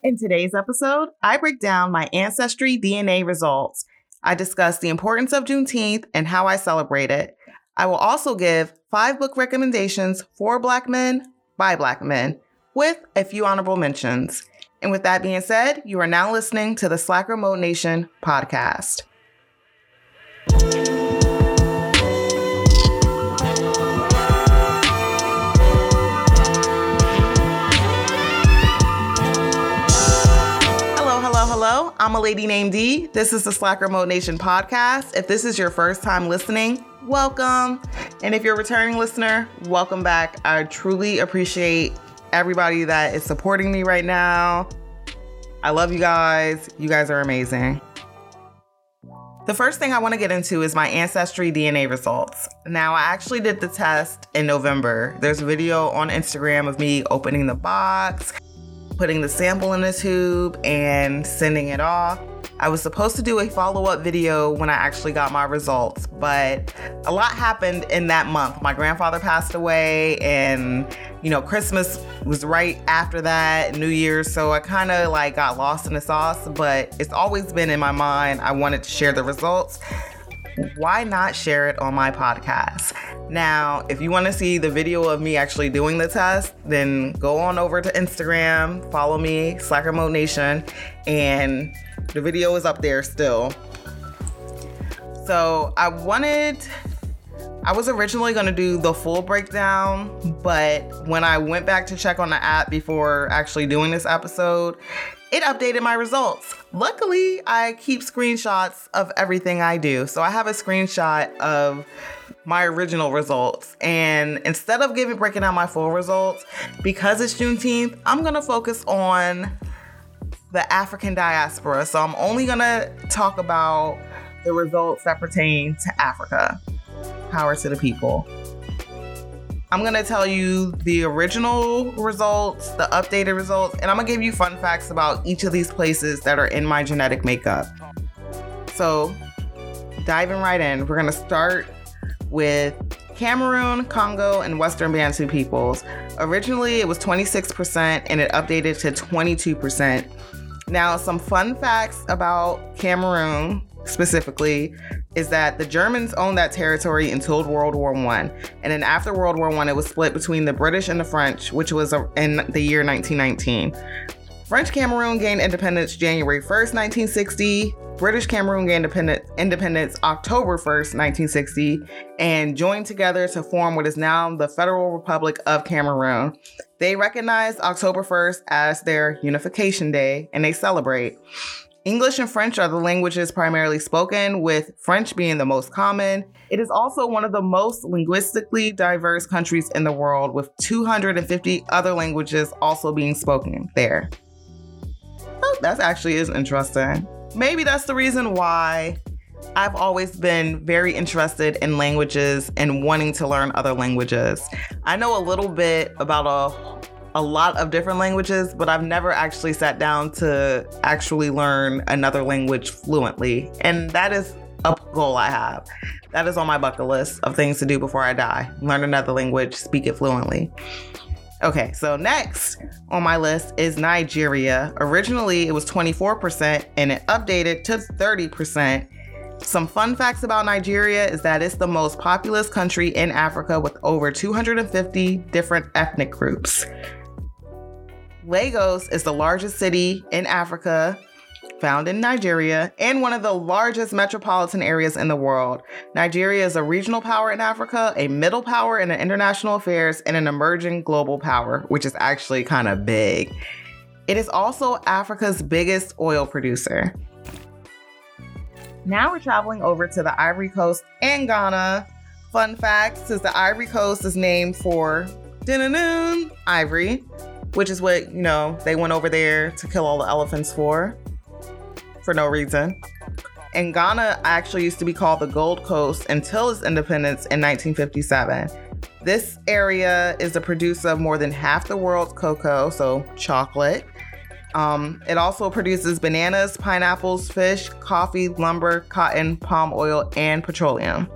In today's episode, I break down my Ancestry DNA results. I discuss the importance of Juneteenth and how I celebrate it. I will also give five book recommendations for Black men by Black men, with a few honorable mentions. And with that being said, you are now listening to the Slacker Mode Nation podcast. I'm a lady named D. This is the Slacker Mode Nation podcast. If this is your first time listening, welcome. And if you're a returning listener, welcome back. I truly appreciate everybody that is supporting me right now. I love you guys. You guys are amazing. The first thing I want to get into is my Ancestry DNA results. Now, I actually did the test in November. There's a video on Instagram of me opening the box, putting the sample in a tube and sending it off. I was supposed to do a follow up video when I actually got my results, but a lot happened in that month. My grandfather passed away, and you know, Christmas was right after that, New Year's, so I kind of like got lost in the sauce, but it's always been in my mind. I wanted to share the results why not share it on my podcast? Now, if you want to see the video of me actually doing the test, then go on over to Instagram, follow me, Slacker Mode Nation, and the video is up there still. So I wanted I was originally going to do the full breakdown, but when I went back to check on the app before actually doing this episode, it updated my results. Luckily, I keep screenshots of everything I do. So I have a screenshot of my original results. And instead of giving breaking down my full results, because it's Juneteenth, I'm gonna focus on the African diaspora. So I'm only gonna talk about the results that pertain to Africa. Power to the people. I'm gonna tell you the original results, the updated results, and I'm gonna give you fun facts about each of these places that are in my genetic makeup. So, diving right in, we're gonna start with Cameroon, Congo, and Western Bantu peoples. Originally, it was 26% and it updated to 22%. Now, some fun facts about Cameroon specifically is that the Germans owned that territory until World War One, and then after World War One, it was split between the British and the French, which was in the year 1919. French Cameroon gained independence January 1st, 1960. British Cameroon gained independence October 1st, 1960, and joined together to form what is now the Federal Republic of Cameroon. They recognize October 1st as their unification day and they celebrate. English and French are the languages primarily spoken, with French being the most common. It is also one of the most linguistically diverse countries in the world, with 250 other languages also being spoken there. Oh, that actually is interesting. Maybe that's the reason why I've always been very interested in languages and wanting to learn other languages. I know a little bit about a a lot of different languages, but I've never actually sat down to actually learn another language fluently. And that is a goal I have. That is on my bucket list of things to do before I die. Learn another language, speak it fluently. Okay, so next on my list is Nigeria. Originally, it was 24% and it updated to 30%. Some fun facts about Nigeria is that it's the most populous country in Africa with over 250 different ethnic groups. Lagos is the largest city in Africa, found in Nigeria, and one of the largest metropolitan areas in the world. Nigeria is a regional power in Africa, a middle power in international affairs, and an emerging global power, which is actually kind of big. It is also Africa's biggest oil producer. Now we're traveling over to the Ivory Coast and Ghana. Fun fact since the Ivory Coast is named for ivory, which is what, you know, they went over there to kill all the elephants for, for no reason. And Ghana actually used to be called the Gold Coast until its independence in 1957. This area is the producer of more than half the world's cocoa, so chocolate. Um, it also produces bananas, pineapples, fish, coffee, lumber, cotton, palm oil, and petroleum.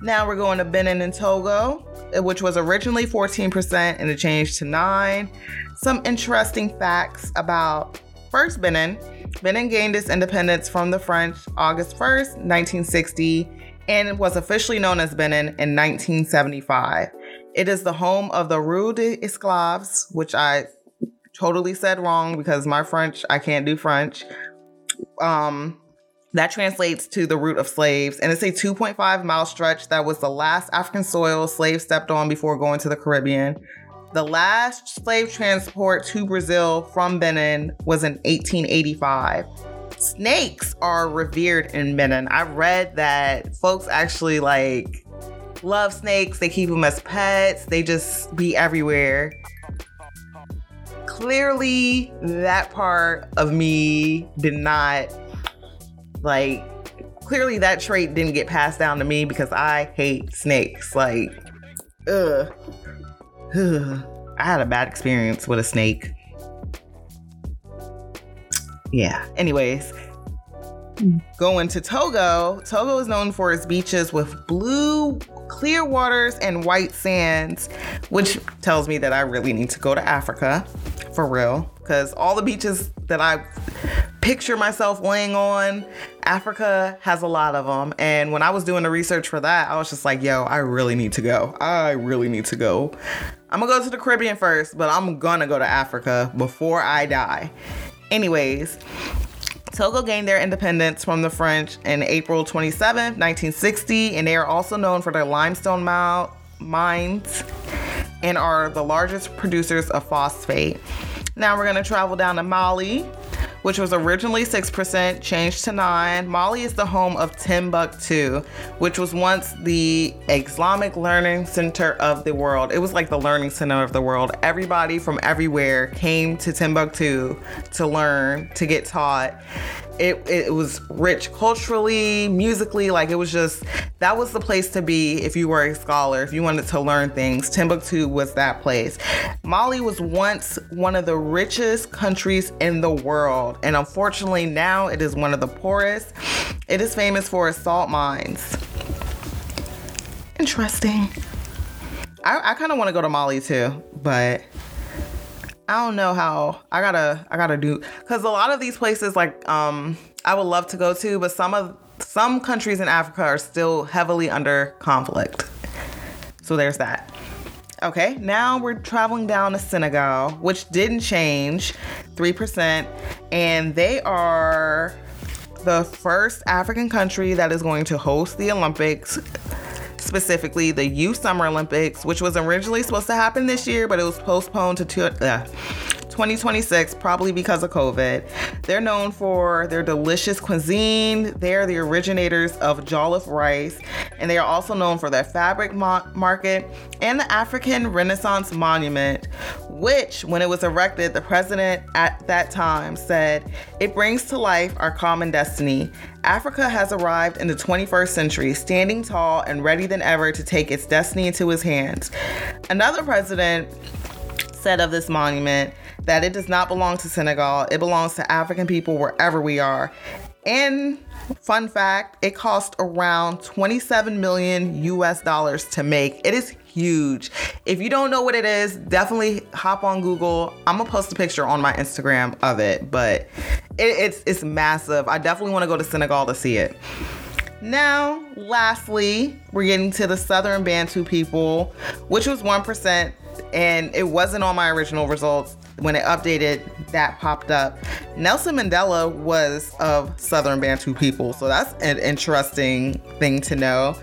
Now we're going to Benin and Togo. Which was originally 14% and it changed to 9. Some interesting facts about first Benin. Benin gained its independence from the French August 1st, 1960, and was officially known as Benin in 1975. It is the home of the Rue des Esclaves, which I totally said wrong because my French, I can't do French. Um, that translates to the route of slaves, and it's a 2.5 mile stretch that was the last African soil slaves stepped on before going to the Caribbean. The last slave transport to Brazil from Benin was in 1885. Snakes are revered in Benin. I read that folks actually like love snakes. They keep them as pets. They just be everywhere. Clearly, that part of me did not like clearly that trait didn't get passed down to me because I hate snakes. Like, ugh. ugh. I had a bad experience with a snake. Yeah. Anyways, going to Togo. Togo is known for its beaches with blue, clear waters and white sands, which tells me that I really need to go to Africa for real. Because all the beaches that I picture myself laying on, Africa has a lot of them. And when I was doing the research for that, I was just like, yo, I really need to go. I really need to go. I'm gonna go to the Caribbean first, but I'm gonna go to Africa before I die. Anyways, Togo gained their independence from the French in April 27, 1960, and they are also known for their limestone mines and are the largest producers of phosphate. Now we're to travel down to Mali, which was originally 6%, changed to 9. Mali is the home of Timbuktu, which was once the Islamic learning center of the world. It was like the learning center of the world. Everybody from everywhere came to Timbuktu to learn, to get taught it, it was rich culturally, musically. Like it was just, that was the place to be if you were a scholar, if you wanted to learn things. Timbuktu was that place. Mali was once one of the richest countries in the world. And unfortunately, now it is one of the poorest. It is famous for its salt mines. Interesting. I, I kind of want to go to Mali too, but I don't know how I gotta I gotta do because a lot of these places like um I would love to go to, but some of some countries in Africa are still heavily under conflict. So there's that. Okay, now we're traveling down to Senegal, which didn't change, 3%, and they are the first African country that is going to host the Olympics specifically the Youth Summer Olympics, which was originally supposed to happen this year, but it was postponed to two, uh, 2026, probably because of COVID. They're known for their delicious cuisine. They're the originators of jollof rice, and they are also known for their fabric mo- market and the African Renaissance Monument, which, when it was erected, the president at that time said, It brings to life our common destiny. Africa has arrived in the 21st century, standing tall and ready than ever to take its destiny into his hands. Another president said of this monument that it does not belong to Senegal, it belongs to African people wherever we are. And fun fact, it cost around 27 million US dollars to make. It is huge. If you don't know what it is, definitely hop on Google. I'm gonna post a picture on my Instagram of it, but it, it's it's massive. I definitely want to go to Senegal to see it. Now, lastly, we're getting to the Southern Bantu people, which was 1%, and it wasn't on my original results when it updated, that popped up. Nelson Mandela was of Southern Bantu people, so that's an interesting thing to know.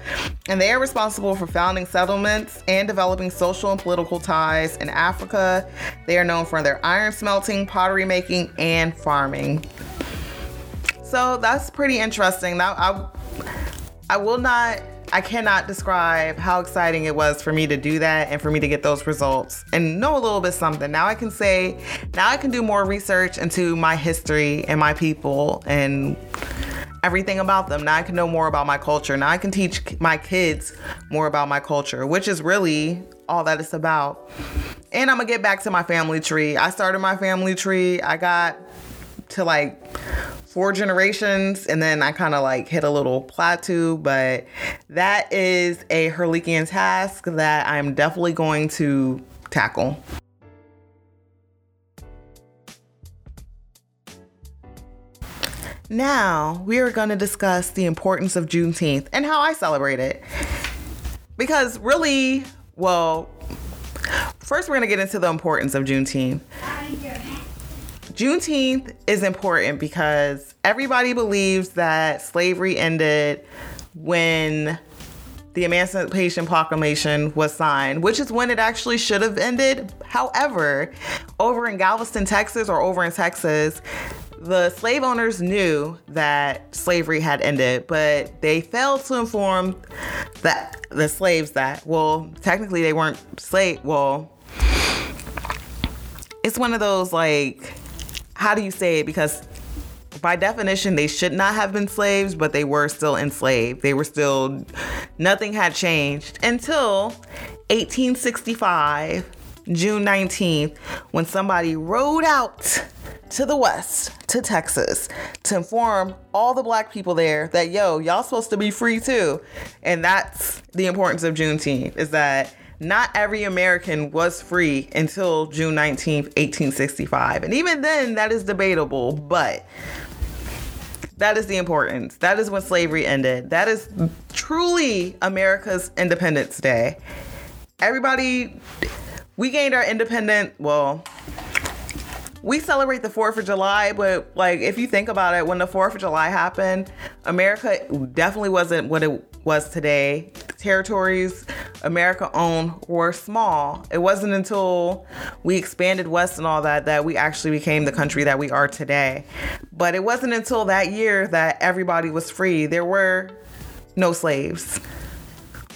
And they are responsible for founding settlements and developing social and political ties in Africa. They are known for their iron smelting, pottery making, and farming. So that's pretty interesting. Now, I, I will not I cannot describe how exciting it was for me to do that and for me to get those results and know a little bit something. Now I can say, now I can do more research into my history and my people and everything about them. Now I can know more about my culture. Now I can teach my kids more about my culture, which is really all that it's about. And I'm gonna get back to my family tree. I started my family tree. I got to like four generations and then I kind of like hit a little plateau, but that is a Herculean task that I'm definitely going to tackle. Now, we are going to discuss the importance of Juneteenth and how I celebrate it. Because really, well, first we're going to get into the importance of Juneteenth. Juneteenth is important because everybody believes that slavery ended when the Emancipation Proclamation was signed, which is when it actually should have ended. However, over in Galveston, Texas, or over in Texas, the slave owners knew that slavery had ended, but they failed to inform that the slaves that well, technically they weren't slave. Well, it's one of those like, how do you say it? Because by definition, they should not have been slaves, but they were still enslaved. They were still, nothing had changed until 1865, June 19th, when somebody rode out to the west, to Texas, to inform all the black people there that, yo, y'all supposed to be free too. And that's the importance of Juneteenth, is that not every American was free until June 19th, 1865. And even then, that is debatable, but that is the importance. That is when slavery ended. That is truly America's Independence Day. Everybody, we gained our independence, well, we celebrate the 4th of July, but like if you think about it, when the 4th of July happened, America definitely wasn't what it was today. The territories America owned were small. It wasn't until we expanded west and all that that we actually became the country that we are today. But it wasn't until that year that everybody was free. There were no slaves,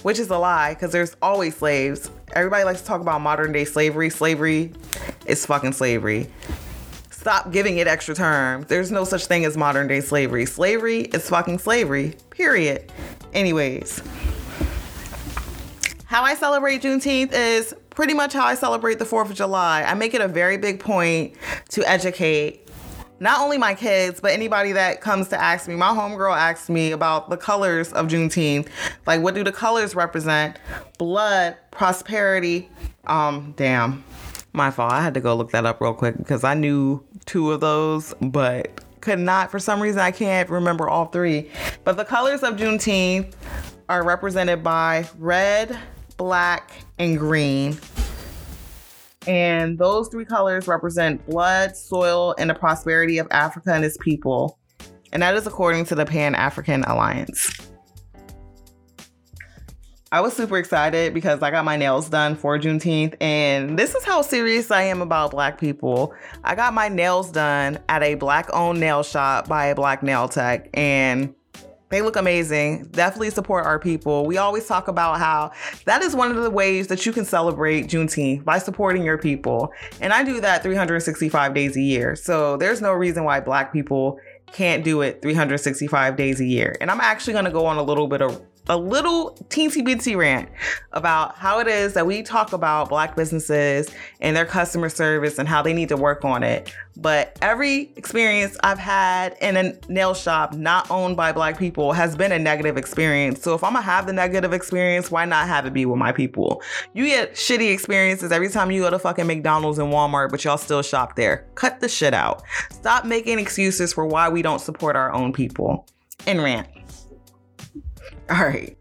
which is a lie because there's always slaves. Everybody likes to talk about modern day slavery. Slavery is fucking slavery. Stop giving it extra terms. There's no such thing as modern day slavery. Slavery is fucking slavery, period. Anyways, how I celebrate Juneteenth is pretty much how I celebrate the 4th of July. I make it a very big point to educate not only my kids, but anybody that comes to ask me. My homegirl asked me about the colors of Juneteenth. Like, what do the colors represent? Blood, prosperity. Um, damn, my fault. I had to go look that up real quick because I knew two of those, but could not, for some reason, I can't remember all three. But the colors of Juneteenth are represented by red, black, and green. And those three colors represent blood, soil, and the prosperity of Africa and its people. And that is according to the Pan African Alliance. I was super excited because I got my nails done for Juneteenth, and this is how serious I am about black people. I got my nails done at a black owned nail shop by a black nail tech, and they look amazing. Definitely support our people. We always talk about how that is one of the ways that you can celebrate Juneteenth by supporting your people. And I do that 365 days a year. So there's no reason why Black people can't do it 365 days a year. And I'm actually going to go on a little bit of a little teensy bitsy rant about how it is that we talk about black businesses and their customer service and how they need to work on it. But every experience I've had in a nail shop not owned by black people has been a negative experience. So if I'm gonna have the negative experience, why not have it be with my people? You get shitty experiences every time you go to fucking McDonald's and Walmart, but y'all still shop there. Cut the shit out. Stop making excuses for why we don't support our own people. And rant. All right.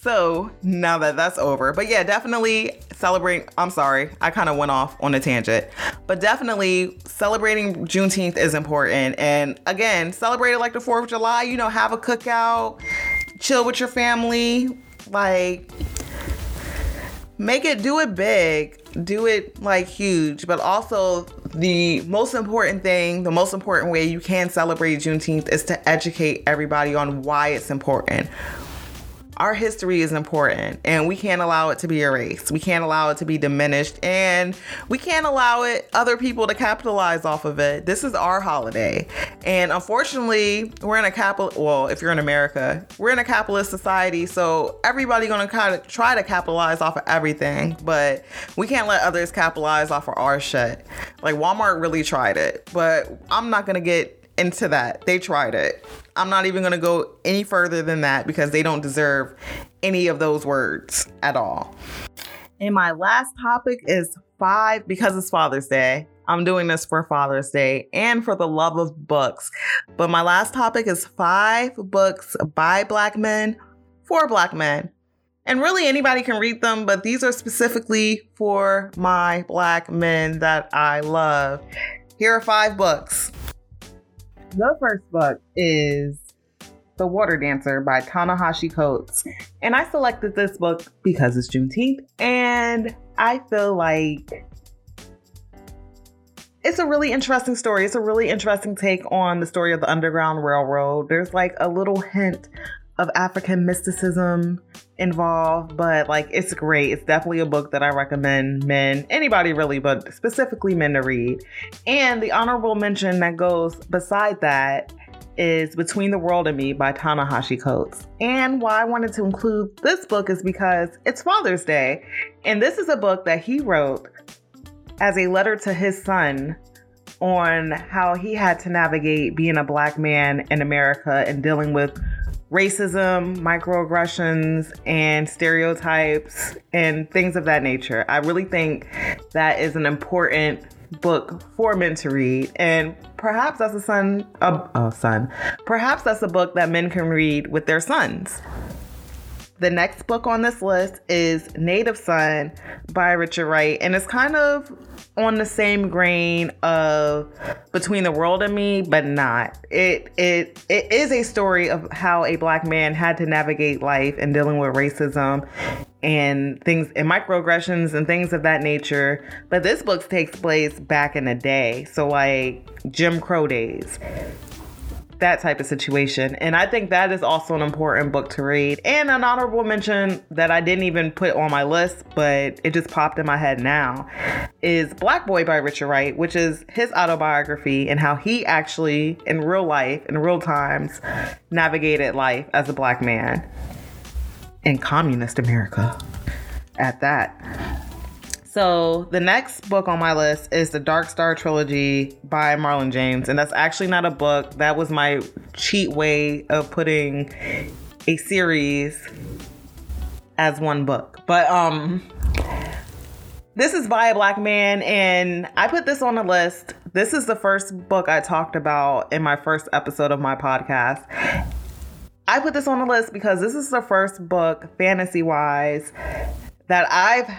So now that that's over, but yeah, definitely celebrate. I'm sorry, I kind of went off on a tangent, but definitely celebrating Juneteenth is important. And again, celebrate it like the 4th of July, you know, have a cookout, chill with your family, like make it, do it big, do it like huge, but also the most important thing, the most important way you can celebrate Juneteenth is to educate everybody on why it's important our history is important and we can't allow it to be erased. We can't allow it to be diminished and we can't allow it other people to capitalize off of it. This is our holiday. And unfortunately, we're in a capital well, if you're in America, we're in a capitalist society, so everybody going to kind of try to capitalize off of everything, but we can't let others capitalize off of our shit. Like Walmart really tried it, but I'm not going to get into that. They tried it. I'm not even going to go any further than that because they don't deserve any of those words at all. And my last topic is five because it's Father's Day. I'm doing this for Father's Day and for the love of books. But my last topic is five books by Black men for Black men. And really, anybody can read them, but these are specifically for my Black men that I love. Here are five books. The first book is The Water Dancer by Ta-Nehisi Coates. And I selected this book because it's Juneteenth. And I feel like it's a really interesting story. It's a really interesting take on the story of the Underground Railroad. There's like a little hint of African mysticism involved, but like it's great. It's definitely a book that I recommend men, anybody really, but specifically men to read. And the honorable mention that goes beside that is Between the World and Me by Ta-Nehisi Coates. And why I wanted to include this book is because it's Father's Day. And this is a book that he wrote as a letter to his son on how he had to navigate being a black man in America and dealing with racism, microaggressions, and stereotypes and things of that nature. I really think that is an important book for men to read. And perhaps that's a son a, a son. Perhaps that's a book that men can read with their sons the next book on this list is Native Son by Richard Wright, and it's kind of on the same grain of Between the World and Me, but not. It it it is a story of how a black man had to navigate life and dealing with racism and things and microaggressions and things of that nature. But this book takes place back in the day, so like Jim Crow days that type of situation. And I think that is also an important book to read. And an honorable mention that I didn't even put on my list, but it just popped in my head now is Black Boy by Richard Wright, which is his autobiography and how he actually, in real life, in real times, navigated life as a black man in communist America at that. So the next book on my list is the Dark Star trilogy by Marlon James, and that's actually not a book. That was my cheat way of putting a series as one book. But um this is by a black man and I put this on the list. This is the first book I talked about in my first episode of my podcast. I put this on the list because this is the first book fantasy wise that I've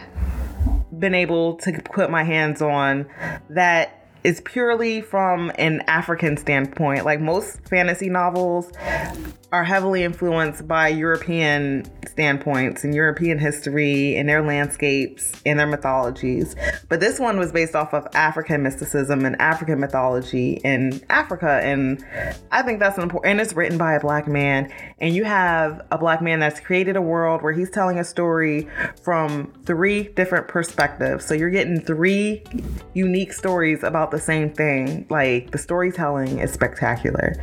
been able to put my hands on that is purely from an African standpoint. Like most fantasy novels are heavily influenced by European standpoints and European history and their landscapes and their mythologies. But this one was based off of African mysticism and African mythology in Africa. And I think that's an important, and it's written by a black man. And you have a black man that's created a world where he's telling a story from three different perspectives. So you're getting three unique stories about the same thing. Like the storytelling is spectacular.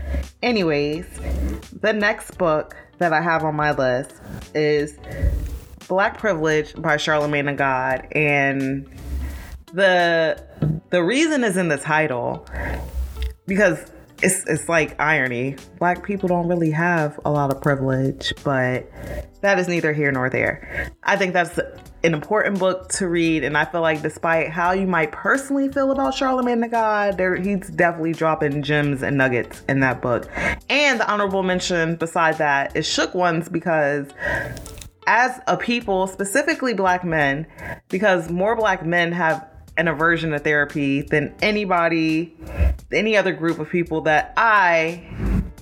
Anyways, the next book that I have on my list is Black Privilege by Charlamagne tha God. And the the reason is in the title because it's it's like irony. Black people don't really have a lot of privilege, but that is neither here nor there. I think that's an important book to read, and I feel like despite how you might personally feel about Charlamagne tha God, there he's definitely dropping gems and nuggets in that book. And the honorable mention beside that is Shook Ones because as a people, specifically black men, because more black men have an aversion to therapy than anybody, any other group of people that I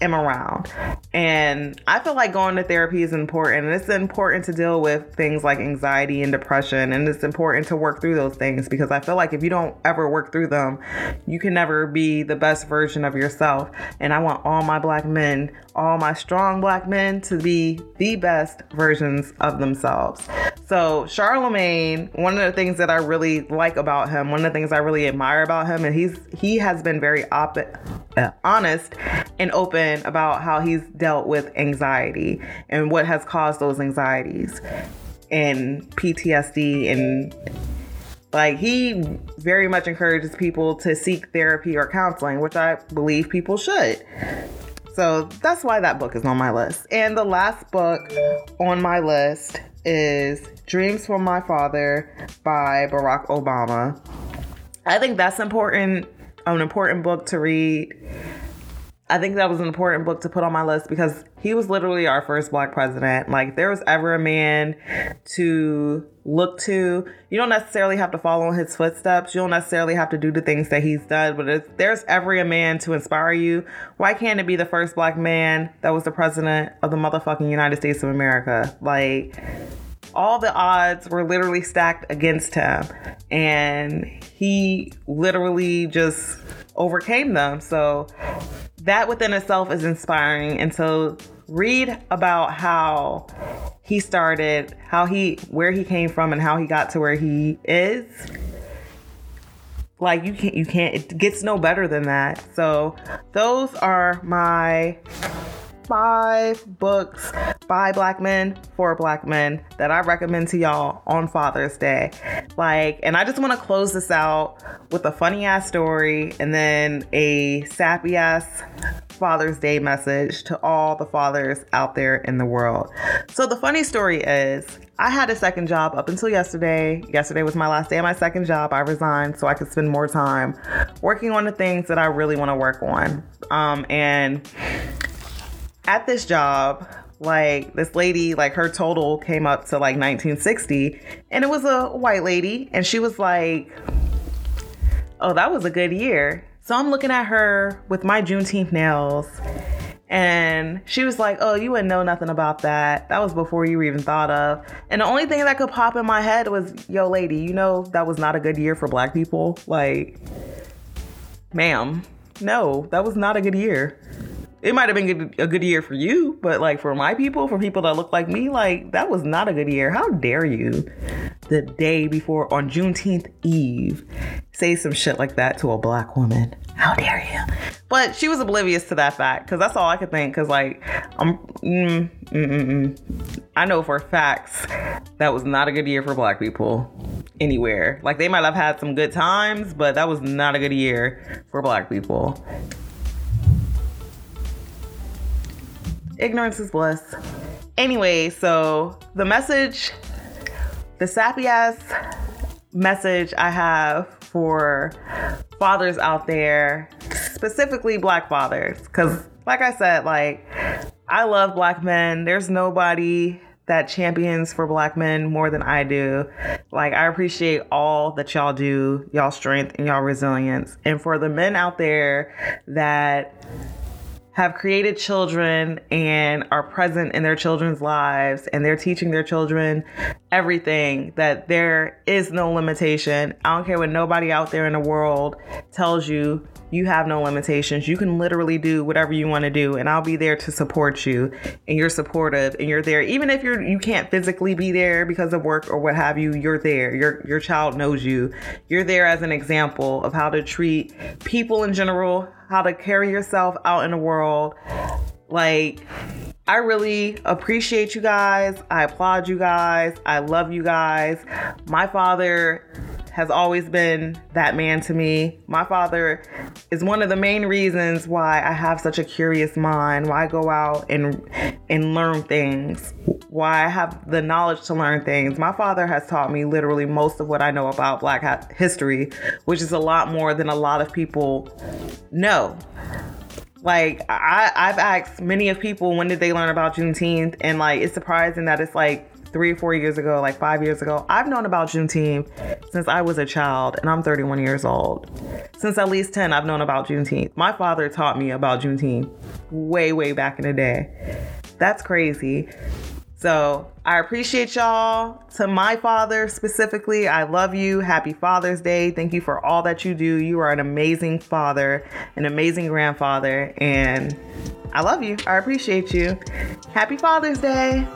am around. And I feel like going to therapy is important. And it's important to deal with things like anxiety and depression. And it's important to work through those things because I feel like if you don't ever work through them, you can never be the best version of yourself. And I want all my black men, all my strong black men to be the best versions of themselves. So, Charlamagne, one of the things that I really like about him, one of the things I really admire about him, and he's he has been very op- uh, honest and open about how he's dealt with anxiety and what has caused those anxieties and PTSD and Like he very much encourages people to seek therapy or counseling, which I believe people should. So that's why that book is on my list. And the last book on my list is Dreams from My Father by Barack Obama. I think that's important, an important book to read. I think that was an important book to put on my list because he was literally our first black president. Like, there was ever a man to look to, you don't necessarily have to follow in his footsteps. You don't necessarily have to do the things that he's done. But if there's ever a man to inspire you, why can't it be the first black man that was the president of the motherfucking United States of America? Like, all the odds were literally stacked against him. And he literally just overcame them. So that within itself is inspiring. And so read about how he started, how he where he came from and how he got to where he is. Like you can't you can't it gets no better than that. So those are my five books by black men for black men that I recommend to y'all on Father's Day. Like, and I just want to close this out with a funny ass story and then a sappy ass Father's Day message to all the fathers out there in the world. So, the funny story is, I had a second job up until yesterday. Yesterday was my last day of my second job. I resigned so I could spend more time working on the things that I really want to work on. Um, and at this job, like this lady, like her total came up to like 1960, and it was a white lady, and she was like, Oh, that was a good year. So I'm looking at her with my Juneteenth nails, and she was like, Oh, you wouldn't know nothing about that. That was before you were even thought of. And the only thing that could pop in my head was, Yo, lady, you know that was not a good year for black people? Like, ma'am, no, that was not a good year it might have been a good year for you, but like for my people, for people that look like me, like that was not a good year. How dare you, the day before on Juneteenth Eve, say some shit like that to a black woman? How dare you? But she was oblivious to that fact because that's all I could think. Because like, I'm, mm, mm, mm, mm, I know for facts that was not a good year for black people anywhere. Like they might have had some good times, but that was not a good year for black people. Ignorance is bliss. Anyway, so the message, the sappy ass message I have for fathers out there, specifically black fathers, because like I said, like I love black men. There's nobody that champions for black men more than I do. Like I appreciate all that y'all do, y'all strength and y'all resilience. And for the men out there that have created children and are present in their children's lives and they're teaching their children everything that there is no limitation. I don't care what nobody out there in the world tells you. You have no limitations. You can literally do whatever you want to do and I'll be there to support you and you're supportive and you're there even if you're you can't physically be there because of work or what have you, you're there. Your your child knows you. You're there as an example of how to treat people in general, how to carry yourself out in the world. Like, I really appreciate you guys. I applaud you guys. I love you guys. My father has always been that man to me. My father is one of the main reasons why I have such a curious mind, why I go out and and learn things, why I have the knowledge to learn things. My father has taught me literally most of what I know about black history, which is a lot more than a lot of people know. Like I, I've asked many of people when did they learn about Juneteenth, and like it's surprising that it's like three or four years ago, like five years ago. I've known about Juneteenth since I was a child, and I'm 31 years old. Since at least 10, I've known about Juneteenth. My father taught me about Juneteenth way, way back in the day. That's crazy. So I appreciate y'all. To my father specifically, I love you. Happy Father's Day. Thank you for all that you do. You are an amazing father, an amazing grandfather, and I love you. I appreciate you. Happy Father's Day.